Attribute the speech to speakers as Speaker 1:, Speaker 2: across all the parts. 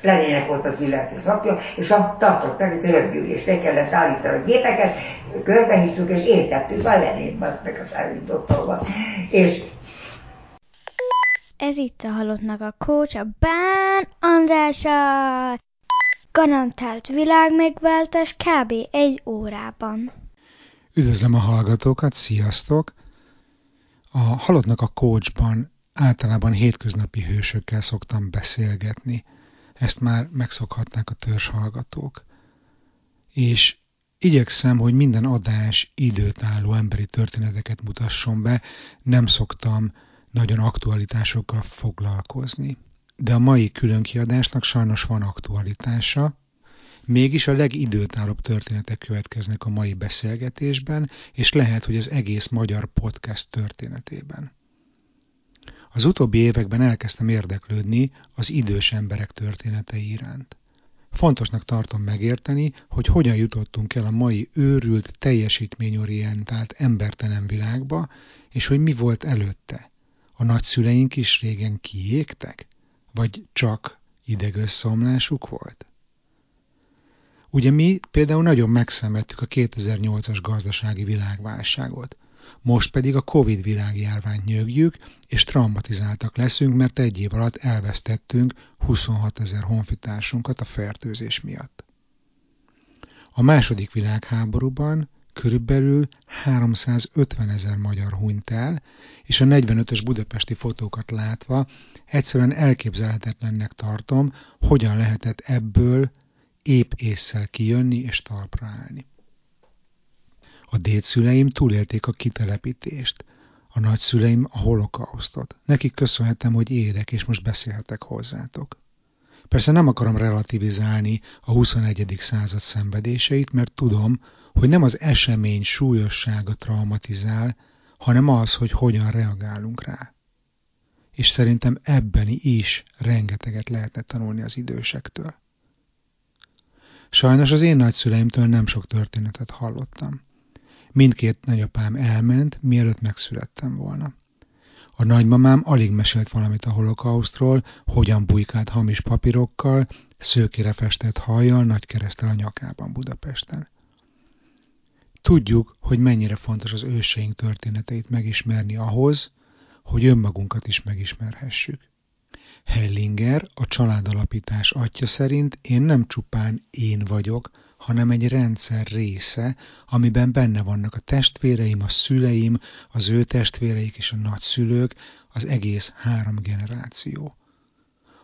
Speaker 1: Lenének volt az illető szakja, és a, tartottak egy röpgyűlést, le kellett állítani a gépeket, körbehisztuk, és értettük a Lenén, meg a szállítottól És
Speaker 2: ez itt a halottnak a kócs, a Bán Andrása. Garantált világmegváltás kb. egy órában.
Speaker 3: Üdvözlöm a hallgatókat, sziasztok! A halottnak a kócsban általában hétköznapi hősökkel szoktam beszélgetni. Ezt már megszokhatnák a törzs hallgatók. És igyekszem, hogy minden adás időtálló emberi történeteket mutasson be, nem szoktam nagyon aktualitásokkal foglalkozni. De a mai különkiadásnak sajnos van aktualitása, Mégis a legidőtállóbb történetek következnek a mai beszélgetésben, és lehet, hogy az egész magyar podcast történetében. Az utóbbi években elkezdtem érdeklődni az idős emberek történetei iránt. Fontosnak tartom megérteni, hogy hogyan jutottunk el a mai őrült, teljesítményorientált, embertelen világba, és hogy mi volt előtte. A nagyszüleink is régen kiégtek? Vagy csak idegösszomlásuk volt? Ugye mi például nagyon megszenvedtük a 2008-as gazdasági világválságot. Most pedig a Covid világjárványt nyögjük, és traumatizáltak leszünk, mert egy év alatt elvesztettünk 26 ezer honfitársunkat a fertőzés miatt. A második világháborúban körülbelül 350 ezer magyar hunyt el, és a 45-ös budapesti fotókat látva egyszerűen elképzelhetetlennek tartom, hogyan lehetett ebből épp észszel kijönni és talpra állni. A dédszüleim túlélték a kitelepítést, a nagyszüleim a holokausztot. Nekik köszönhetem, hogy élek, és most beszélhetek hozzátok. Persze nem akarom relativizálni a 21. század szenvedéseit, mert tudom, hogy nem az esemény súlyossága traumatizál, hanem az, hogy hogyan reagálunk rá. És szerintem ebben is rengeteget lehetne tanulni az idősektől. Sajnos az én nagyszüleimtől nem sok történetet hallottam. Mindkét nagyapám elment, mielőtt megszülettem volna. A nagymamám alig mesélt valamit a holokausztról, hogyan bujkált hamis papírokkal, szőkére festett hajjal, nagy keresztel a nyakában Budapesten. Tudjuk, hogy mennyire fontos az őseink történeteit megismerni ahhoz, hogy önmagunkat is megismerhessük. Hellinger, a családalapítás atya szerint én nem csupán én vagyok, hanem egy rendszer része, amiben benne vannak a testvéreim, a szüleim, az ő testvéreik és a nagyszülők, az egész három generáció.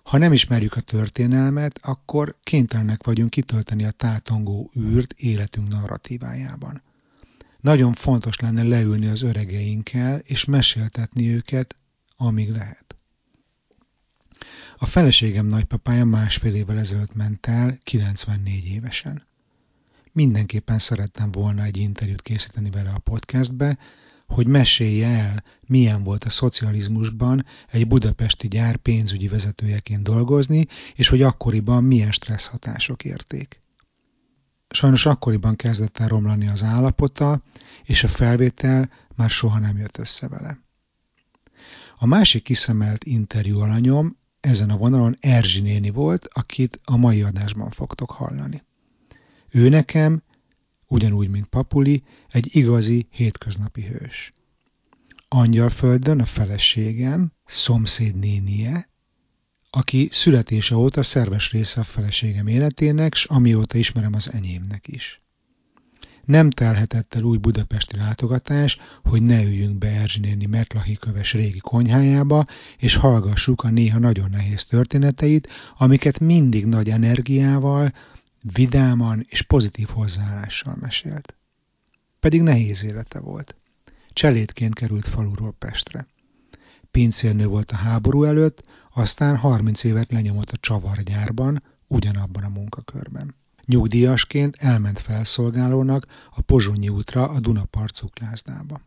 Speaker 3: Ha nem ismerjük a történelmet, akkor kénytelenek vagyunk kitölteni a tátongó űrt életünk narratívájában. Nagyon fontos lenne leülni az öregeinkkel, és meséltetni őket, amíg lehet. A feleségem nagypapája másfél évvel ezelőtt ment el, 94 évesen. Mindenképpen szerettem volna egy interjút készíteni vele a podcastbe, hogy mesélje el, milyen volt a szocializmusban egy budapesti gyár pénzügyi vezetőjeként dolgozni, és hogy akkoriban milyen stressz hatások érték. Sajnos akkoriban kezdett el romlani az állapota, és a felvétel már soha nem jött össze vele. A másik kiszemelt interjú alanyom ezen a vonalon Erzsi néni volt, akit a mai adásban fogtok hallani. Ő nekem, ugyanúgy, mint Papuli, egy igazi hétköznapi hős. Angyalföldön a feleségem, szomszéd nénie, aki születése óta szerves része a feleségem életének, s amióta ismerem az enyémnek is. Nem telhetett el új budapesti látogatás, hogy ne üljünk be Erzsinéni Metlahi köves régi konyhájába, és hallgassuk a néha nagyon nehéz történeteit, amiket mindig nagy energiával, vidáman és pozitív hozzáállással mesélt. Pedig nehéz élete volt. Cselédként került faluról Pestre. Pincérnő volt a háború előtt, aztán 30 évet lenyomott a csavargyárban, ugyanabban a munkakörben. Nyugdíjasként elment felszolgálónak a Pozsonyi útra a Dunapart cuklászdába.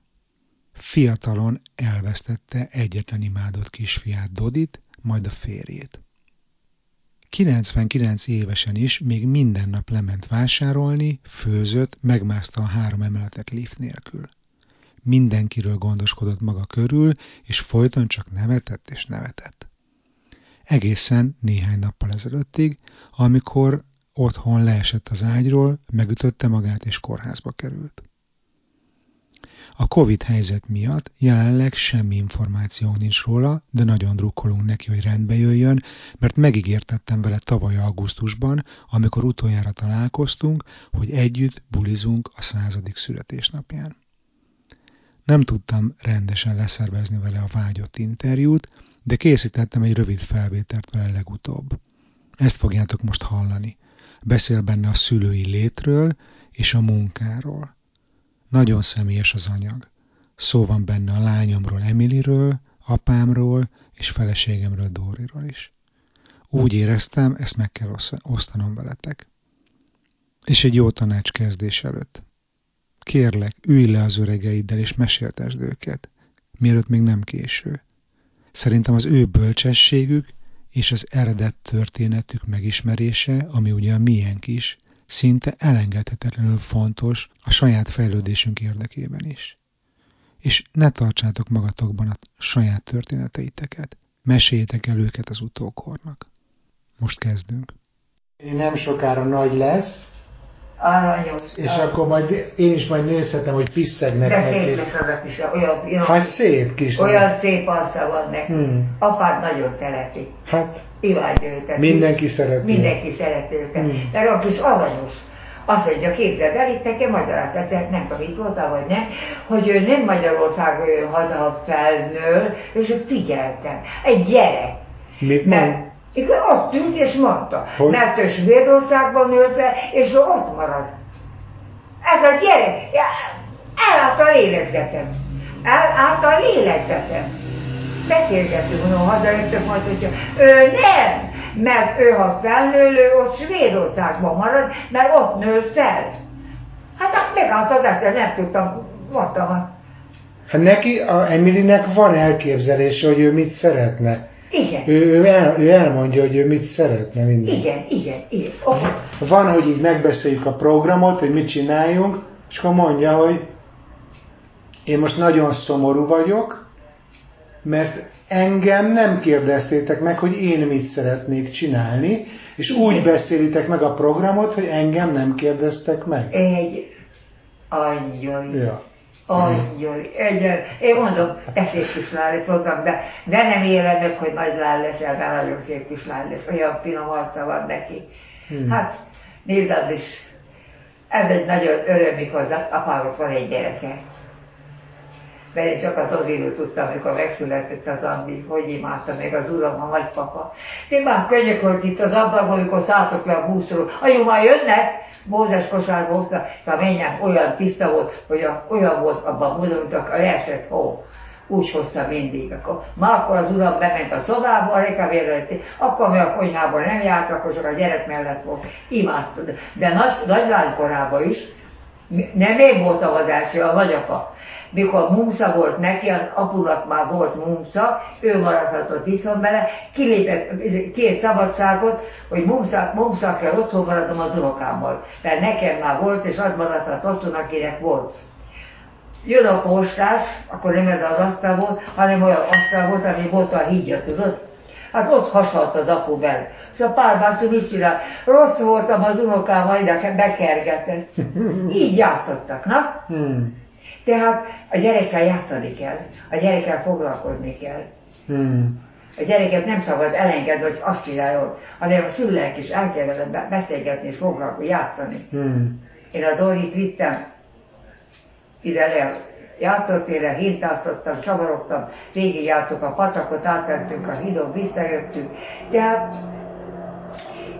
Speaker 3: Fiatalon elvesztette egyetlen imádott kisfiát Dodit, majd a férjét. 99 évesen is még minden nap lement vásárolni, főzött, megmászta a három emeletet lift nélkül. Mindenkiről gondoskodott maga körül, és folyton csak nevetett és nevetett. egészen néhány nappal ezelőttig, amikor otthon leesett az ágyról, megütötte magát és kórházba került. A Covid helyzet miatt jelenleg semmi információ nincs róla, de nagyon drukkolunk neki, hogy rendbe jöjjön, mert megígértettem vele tavaly augusztusban, amikor utoljára találkoztunk, hogy együtt bulizunk a századik születésnapján. Nem tudtam rendesen leszervezni vele a vágyott interjút, de készítettem egy rövid felvételt vele legutóbb. Ezt fogjátok most hallani. Beszél benne a szülői létről és a munkáról. Nagyon személyes az anyag. Szó van benne a lányomról Emilyről, apámról és feleségemről Dóriról is. Úgy éreztem, ezt meg kell osztanom veletek. És egy jó tanács kezdés előtt. Kérlek, ülj le az öregeiddel és meséltesd őket, mielőtt még nem késő. Szerintem az ő bölcsességük és az eredet történetük megismerése, ami ugye a miénk is, szinte elengedhetetlenül fontos a saját fejlődésünk érdekében is. És ne tartsátok magatokban a saját történeteiteket, meséljétek el őket az utókornak. Most kezdünk.
Speaker 4: Nem sokára nagy lesz,
Speaker 1: Aranyos.
Speaker 4: és akkor majd én is majd nézhetem, hogy pisszegnek
Speaker 1: De szép
Speaker 4: neki.
Speaker 1: lesz az a kis, olyan, olyan,
Speaker 4: Hát szép kis.
Speaker 1: olyan szép arca van neki.
Speaker 4: Hmm.
Speaker 1: Apád nagyon szereti.
Speaker 4: Hát
Speaker 1: Imádja őket.
Speaker 4: mindenki szereti.
Speaker 1: Mindenki szereti őket.
Speaker 4: Hmm.
Speaker 1: De olyan kis aranyos. Azt mondja, képzeld el, itt nekem magyarázat, nem tudom, itt voltál vagy nem, hogy ő nem Magyarország ő haza felnől, és ő figyeltem. Egy gyerek.
Speaker 4: Mit mond?
Speaker 1: Igen, ott ült és mondta,
Speaker 4: Hogy?
Speaker 1: mert ő Svédországban nőtt fel, és ő ott maradt. Ez a gyerek, elállt a lélegzetem. Elállt a lélegzetem. Beszélgettünk, mondom, hazajöttök majd, hogyha ő nem, mert ő ha felnő, ő ott Svédországban marad, mert ott nő fel. Hát megállt az ezt, nem tudtam, mondtam,
Speaker 4: Hát neki, a Emilynek van elképzelése, hogy ő mit szeretne.
Speaker 1: Igen,
Speaker 4: Ő, ő, el, ő elmondja, hogy ő mit szeretne minden.
Speaker 1: igen, igen, igen. Oké.
Speaker 4: Van, hogy így megbeszéljük a programot, hogy mit csináljunk, és akkor mondja, hogy én most nagyon szomorú vagyok, mert engem nem kérdeztétek meg, hogy én mit szeretnék csinálni, és úgy beszélitek meg a programot, hogy engem nem kérdeztek meg.
Speaker 1: Egy angyal.
Speaker 4: Ja.
Speaker 1: Angyal, egyen. Én mondom, te szép kislány lesz, mondtam, de, de nem élem meg, hogy nagy lány lesz, de nagyon szép kislány lesz, olyan finom arca van neki.
Speaker 4: Hmm.
Speaker 1: Hát, nézd az is, ez egy nagyon öröm, mikor az apának van egy gyereke. Mert én csak az Odiról tudtam, amikor megszületett az Andi, hogy imádta meg az uram, a nagypapa. Én már könyökölt itt az ablakon, amikor szálltok le a buszról. Anyu, már jönnek? Mózes kosárba hozta, és a mennyem olyan tiszta volt, hogy a, olyan volt abban a múzeum, mint a leesett hó. Úgy hozta mindig. Akkor, már akkor az uram bement a szobába, a rekavérre, akkor mi a konyhában nem járt, akkor csak a gyerek mellett volt. Imádta. De- De nagy, nagy korában is, nem én voltam az első, a nagyapa. Mikor mumsza volt neki, az apunak már volt mumsza, ő maradhatott itthon vele, kilépett két szabadságot, hogy mumsza, mumsza kell otthon maradnom az unokámmal. Mert nekem már volt, és az maradhat otthon, akinek volt. Jön a postás, akkor nem ez az asztal volt, hanem olyan asztal volt, ami volt a hídja, tudod? Hát ott hasalt az apu vele. Szóval pár bászú mit csinál? Rossz voltam az unokámmal, ide bekergetett. Így játszottak, na?
Speaker 4: Hmm.
Speaker 1: Tehát a gyerekkel játszani kell, a gyerekkel foglalkozni kell.
Speaker 4: Hmm.
Speaker 1: A gyereket nem szabad elengedni, hogy azt csináljon, hanem a szülőnek is el kell vele be- beszélgetni és foglalkozni, játszani.
Speaker 4: Hmm.
Speaker 1: Én a Dorit vittem ide le játszótérre, hintáztattam, csavarogtam, végigjártuk a pacakot, átmentünk a hídon, visszajöttünk. Tehát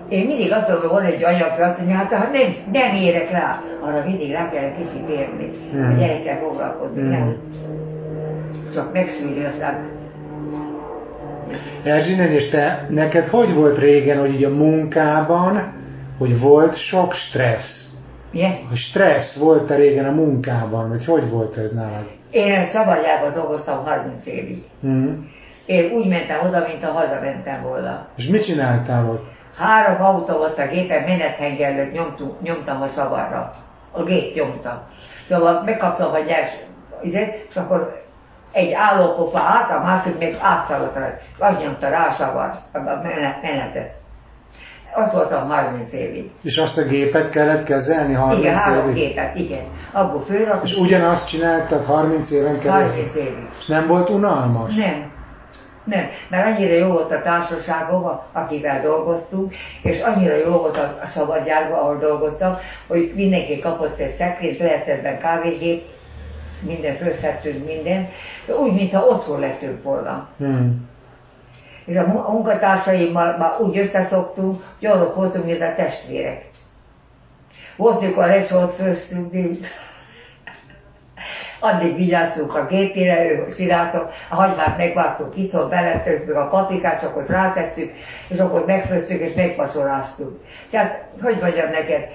Speaker 1: én mindig azt mondom, van egy anya, aki azt mondja, hát nem, nem érek rá, arra mindig rá kell kicsit érni, a
Speaker 4: Hmm.
Speaker 1: gyerekkel foglalkozni,
Speaker 4: Hmm.
Speaker 1: nem csak megszülni, aztán
Speaker 4: Erzsinen, és te, neked hogy volt régen, hogy így a munkában, hogy volt sok stressz?
Speaker 1: milyen?
Speaker 4: Hogy stressz volt-e régen a munkában, vagy hogy volt ez nálad?
Speaker 1: Én Szabadjában dolgoztam 30 évig.
Speaker 4: Hmm.
Speaker 1: Én úgy mentem oda, mint ha hazamentem volna.
Speaker 4: És mit csináltál ott?
Speaker 1: Három autó volt a gépen, menethengerlőt nyomtunk, nyomtam a szavarra. A gép nyomta. Szóval megkaptam a nyers, izét, és akkor egy állópofa át, a másik még átszaladt rá. Az nyomta rá a savar, a menetet. Ott voltam 30 évig.
Speaker 4: És azt a gépet kellett kezelni 30
Speaker 1: igen, három
Speaker 4: évig?
Speaker 1: gépet, igen. Abból főrak.
Speaker 4: És ugyanazt csináltad 30 éven keresztül?
Speaker 1: 30 évig.
Speaker 4: És nem volt unalmas?
Speaker 1: Nem. Nem, mert annyira jó volt a társaságom, akivel dolgoztunk, és annyira jó volt a szabadjárban, ahol dolgoztam, hogy mindenki kapott egy szekrényt, lehetett ebben kávégép, minden főszettünk minden, de úgy, mintha otthon lettünk volna.
Speaker 4: Hmm.
Speaker 1: És a munkatársaimmal már úgy összeszoktunk, hogy arról voltunk, mint a testvérek. Volt, mikor lesolt főztünk, addig vigyáztunk a gépére, ő csinálta, a hagymát megvágtuk, itthon belettük, a paprikát csak ott rátettük, és akkor megfőztük és megvacsoráztuk. Tehát, hogy mondjam neked,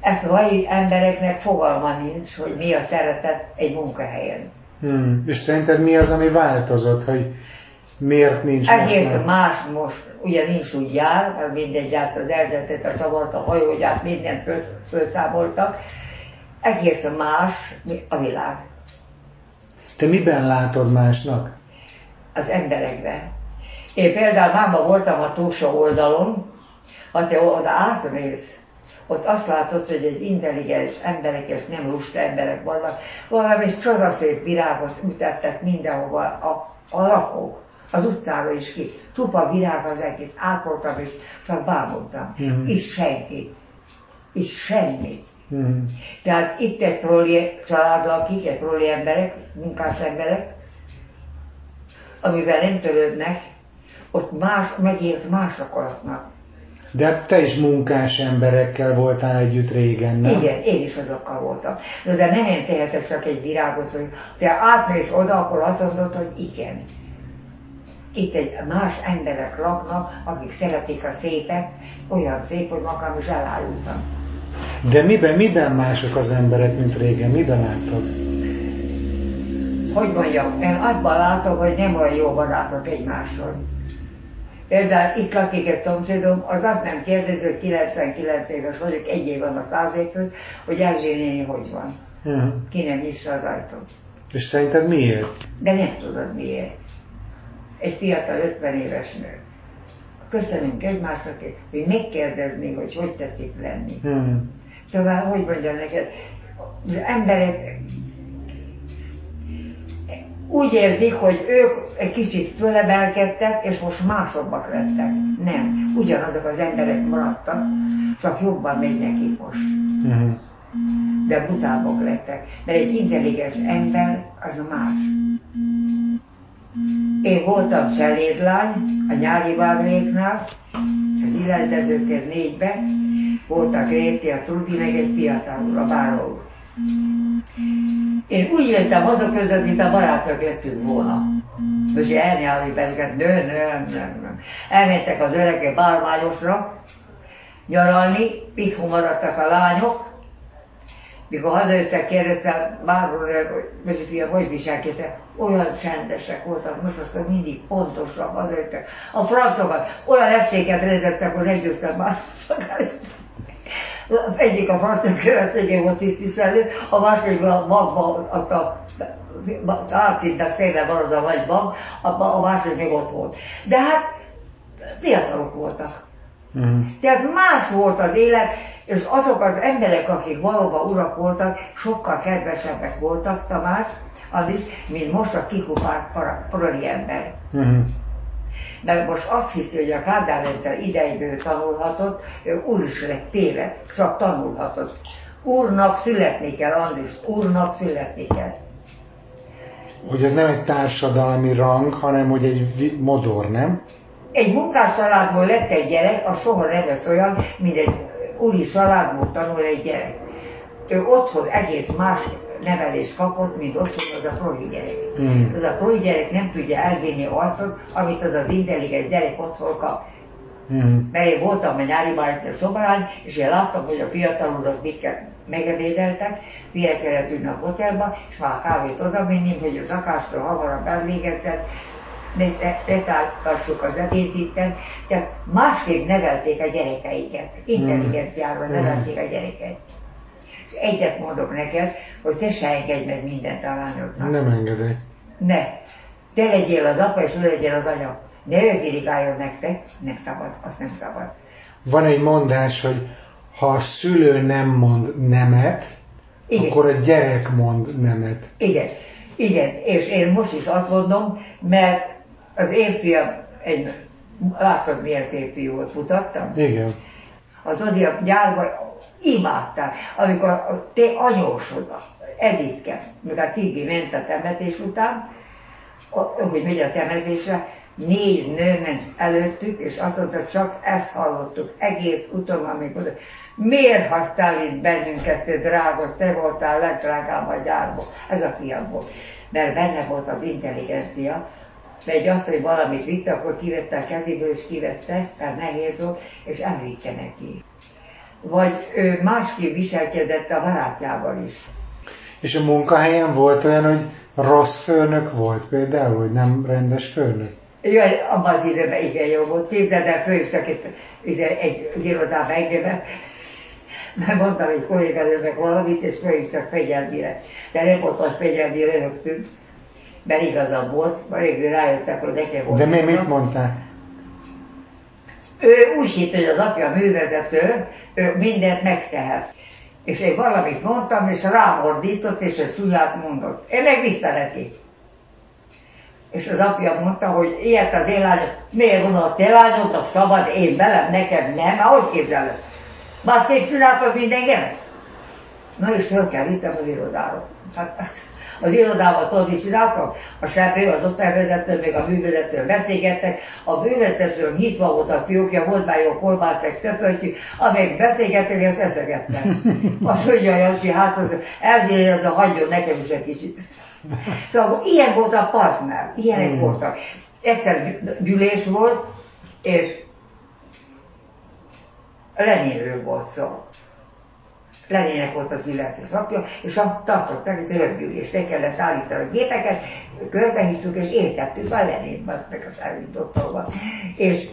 Speaker 1: ezt a mai embereknek fogalma nincs, hogy mi a szeretet egy munkahelyen.
Speaker 4: Hmm. És szerinted mi az, ami változott, hogy miért nincs
Speaker 1: Egész
Speaker 4: most már?
Speaker 1: más most, ugye nincs úgy jár, mert mindegy járt az eldetet, a csavart, a hajógyát, mindent föl, fölszámoltak. Egész más a világ
Speaker 4: Te miben látod másnak?
Speaker 1: az emberekben. Én például máma voltam a túlsó oldalon, ha te oda átmész, ott azt látod, hogy egy intelligens emberek és nem lusta emberek vannak, valami csodaszép virágot ütettek mindenhova a, a lakók, az utcára is ki. Csupa virág az egész, átvoltam és csak bámultam.
Speaker 4: Mhm.
Speaker 1: Itt senki. Itt semmi.
Speaker 4: Hmm.
Speaker 1: Tehát itt egy proli család lakik, egy proli emberek, munkás emberek, amivel nem törődnek, ott más, megért mások laknak.
Speaker 4: De te is munkás emberekkel voltál együtt régen, nem?
Speaker 1: Igen, én is azokkal voltam. De, de nem én tehetek csak egy virágot, hogy te átmész oda, akkor azt mondod, hogy igen. Itt egy más emberek laknak, akik szeretik a szépet, olyan szép, hogy magam is elájultam.
Speaker 4: De miben, miben mások az emberek, mint régen? Miben látod?
Speaker 1: hogy mondjam, én abban látom, hogy nem olyan jó barátok egymással. Például itt lakik egy szomszédom, az azt nem kérdezi, hogy 99 éves vagyok, egy év van a száz évhöz, hogy Erzsé néni hogy van.
Speaker 4: Hmm.
Speaker 1: Ki nem nyissa az ajtót.
Speaker 4: És szerinted miért?
Speaker 1: De nem tudod miért. Egy fiatal 50 éves nő. Köszönünk egymásnak, hogy megkérdezni, hogy hogy tetszik lenni.
Speaker 4: Hmm.
Speaker 1: Szóval, hogy mondjam neked, az emberek úgy érzik, hogy ők egy kicsit fölemelkedtek, és most másabbak lettek. Nem. Ugyanazok az emberek maradtak, csak jobban megy nekik most.
Speaker 4: Hmm.
Speaker 1: De butábbak lettek. Mert egy intelligens ember az más. Én voltam cselédlány a nyári várléknál, az illendezőkért négybe, voltak a Trudi, meg egy fiatal úr, a Báró. Én úgy éltem azok között, mint a barátok lettünk volna. Most elnyálni bennünket, nő, nem, nem, nem. Elmentek az öregek bálványosra, nyaralni, itthon maradtak a lányok, mikor hazajöttek, kérdeztem bárról, hogy fia, hogy viselkedtek, olyan csendesek voltak, most azt mindig pontosan hazajöttek. A francokat olyan estéket rendeztek, hogy nem győztem már egyik a francia követségén volt tisztviselő, a másik a magba, ott a átszintnek szépen van az a nagy mag, a, a másik még ott volt. De hát fiatalok voltak.
Speaker 4: Mm.
Speaker 1: Tehát más volt az élet, és azok az emberek, akik valóban urak voltak, sokkal kedvesebbek voltak, Tamás, az is, mint most a kikupált paroli ember.
Speaker 4: Mm.
Speaker 1: Mert most azt hiszi, hogy a Kádár rendszer idejéből tanulhatott, ő úr is lett téved, csak tanulhatott. Úrnak születni kell, Andris, úrnak születni kell.
Speaker 4: Hogy ez nem egy társadalmi rang, hanem hogy egy modor, nem?
Speaker 1: Egy munkás családból lett egy gyerek, az soha nem lesz olyan, mint egy úri családból tanul egy gyerek. Ő otthon egész más nevelést kapott, mint otthon az a proli gyerek.
Speaker 4: Mm.
Speaker 1: Az a proli gyerek nem tudja elvinni azt, amit az az intelligens gyerek otthon kap.
Speaker 4: Mm.
Speaker 1: Mert én voltam a nyári bájtja szobalány, és én láttam, hogy a fiatalok miket megevédeltek, mire kellett ülni a hotelba, és már a kávét oda vinni, hogy az akástól hamarabb ne tártassuk az edét itten. Tehát másképp nevelték a gyerekeiket, intelligenciával
Speaker 4: Mm.
Speaker 1: nevelték a gyereket. És egyet mondok neked, hogy te se engedj meg mindent a lányoknak.
Speaker 4: Nem engedek.
Speaker 1: Ne. Te legyél az apa, és ő legyél az anya. Ne ő dirigáljon nektek, nem szabad, azt nem szabad.
Speaker 4: Van egy mondás, hogy ha a szülő nem mond nemet, Igen. akkor a gyerek mond nemet.
Speaker 1: Igen. Igen, és én most is azt mondom, mert az én fiam, egy, látod milyen szép fiú volt, mutattam?
Speaker 4: Igen.
Speaker 1: Az Odi a gyárban imádták, amikor a te anyósod, Editke, meg a Tigi ment a temetés után, hogy megy a temetésre, négy nő ment előttük, és azt mondta, csak ezt hallottuk egész úton, amikor miért hagytál itt bennünket, te drága, te voltál legdrágább a gyárból. Ez a fiam. Mert benne volt az intelligencia, egy azt, hogy valamit vitt, akkor kivette a kezéből, és kivette, mert nehéz volt, és említse neki. Vagy ő másképp viselkedett a barátjával is.
Speaker 4: És a munkahelyen volt olyan, hogy rossz főnök volt például, hogy nem rendes főnök?
Speaker 1: Jaj, abban az időben igen jó volt. Képzeld el, főztek itt izé, egy, egy irodába engem, mert mondtam egy kolléganőnek valamit, és főztek fegyelmire. De nem volt az fegyelmire rögtön, mert igazam volt, végül rájöttek, hogy nekem volt.
Speaker 4: De mi mit mondták?
Speaker 1: Ő úgy hitt, hogy az apja művezető, ő mindent megtehet. És én valamit mondtam, és rámordított, és a szület mondott. Én meg vissza. És az apja mondta, hogy ilyet az én lányom, miért van a te szabad, én velem, nekem nem, ahogy képzeled? Másképp csináltad mindenkinek? Na és föl kell vittem az irodáról. Hát, hát az irodában tudod, mit csináltam? A srácai, az osztályvezető, még a művezető beszélgettek, a művezető nyitva volt a fiókja, volt már jó kolbász, meg töpöltyű, amelyik beszélgettek, azt eszegettem. Azt mondja, Jancsi, hát az, ezért az a hagyjon nekem is egy kicsit. Szóval ilyen volt a partner, ilyenek hmm. voltak. Egyszer gyűlés volt, és Leninről volt szó. Lenének volt az illetés napja, és a tartottak egy röpgyűlést, le kellett állítani a gépeket, körbehisztük, és értettük a Lenin, meg a elindítottolva. És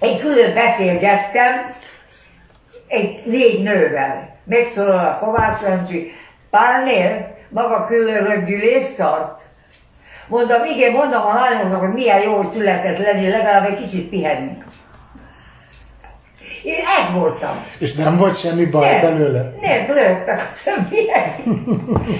Speaker 1: egy külön beszélgettem egy négy nővel. Megszólal a Kovács Lencsi, Pálnél maga külön röpgyűlést tart. Mondom, igen, mondom a lányoknak, hogy milyen jó, hogy született lenni, legalább egy kicsit pihenünk. Én ez voltam.
Speaker 4: És nem volt semmi baj nem, belőle?
Speaker 1: Nem, rögtek a személyek.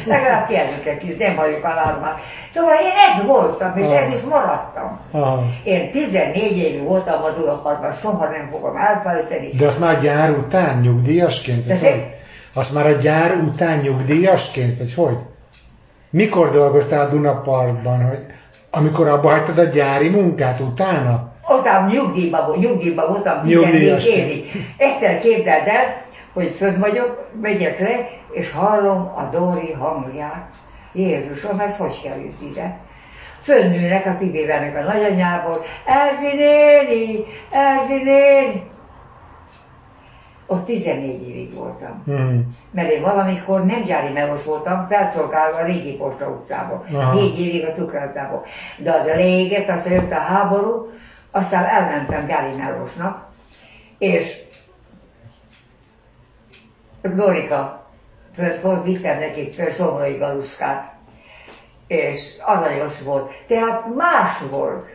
Speaker 1: Legalább pihenőket is, nem halljuk alarmát. Szóval én ez voltam, és ah. ez is maradtam. Ah. Én 14 évig voltam a Dunapadban, soha nem fogom elfelejteni.
Speaker 4: De azt már gyár után nyugdíjasként? De hogy? Azt már a gyár után nyugdíjasként, vagy hogy? Mikor dolgoztál a Dunaparkban, hogy amikor abba hagytad a gyári munkát utána?
Speaker 1: Aztán nyugdíjban, nyugdíjban voltam 14 évig. Egyszer képzeld el, hogy fönn vagyok, megyek le, és hallom a Dóri hangját. Jézusom, ez hogy került ide? Fönnülnek a Tibével, a nagyanyából, Erzsi néni, Erzsi néni. Ott 14 évig voltam. Mm. Mert én valamikor nem gyári melós voltam, felszolgálva a régi posta utcában. Négy évig a cukrászában. De az a léget, aztán jött a háború, aztán elmentem Melosnak, és Glorika volt, vittem nekik Somlói Galuskát, és aranyos volt. Tehát más volt,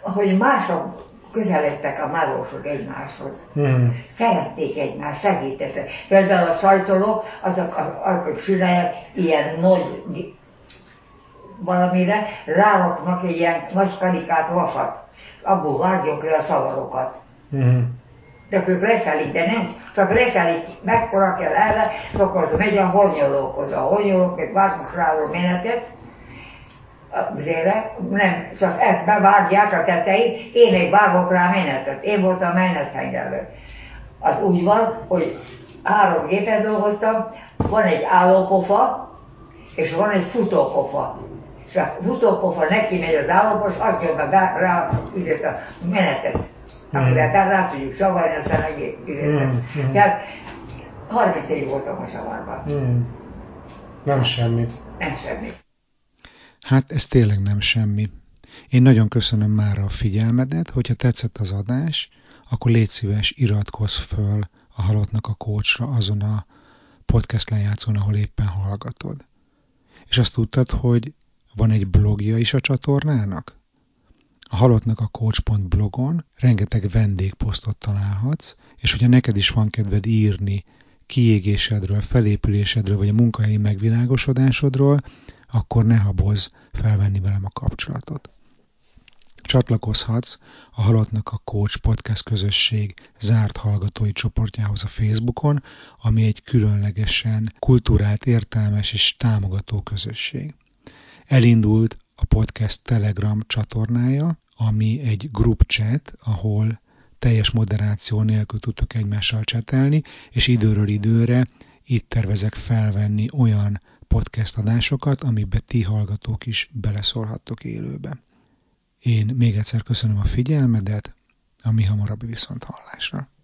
Speaker 1: ahogy mások közeledtek a melósok egymáshoz. Mm. Szerették egymást, segítettek. Például a sajtolók, azok, akik csinálják ilyen nagy valamire, ráraknak egy ilyen nagy karikát vasat abból vágjuk le a szavarokat. Mm. De ők leszelik, de nem, csak leszelik, mekkora kell erre, akkor az megy a honyolókhoz. A honyolók meg vágnak rá a menetet, azért nem, csak ezt bevágják a tetejét, én még vágok rá menetet. Én voltam a menethengerlő. Az úgy van, hogy három gépen dolgoztam, van egy állópofa, és van egy futópofa és a futópofa neki megy az állapos, azt nyomja rá, rá üzlet a menetet, amivel mm. rá tudjuk savarni, aztán egész mm. mm. Tehát 30 év voltam a savarban. Mm.
Speaker 4: Nem semmi.
Speaker 1: Nem semmi.
Speaker 3: Hát ez tényleg nem semmi. Én nagyon köszönöm már a figyelmedet, hogyha tetszett az adás, akkor légy szíves, iratkozz föl a Halottnak a kócsra azon a podcast lejátszón, ahol éppen hallgatod És azt tudtad, hogy van egy blogja is a csatornának? A halottnak a coach.blogon rengeteg vendégposztot találhatsz, és hogyha neked is van kedved írni kiégésedről, felépülésedről, vagy a munkahelyi megvilágosodásodról, akkor ne habozz felvenni velem a kapcsolatot. Csatlakozhatsz a Halottnak a Coach podcast közösség zárt hallgatói csoportjához a Facebookon, ami egy különlegesen kultúrált, értelmes és támogató közösség. Elindult a podcast Telegram csatornája, ami egy group chat, ahol teljes moderáció nélkül tudtok egymással csetelni, és időről időre itt tervezek felvenni olyan podcast adásokat, amiben ti hallgatók is beleszólhattok élőbe. Én még egyszer köszönöm a figyelmedet, a mi hamarabbi viszont hallásra.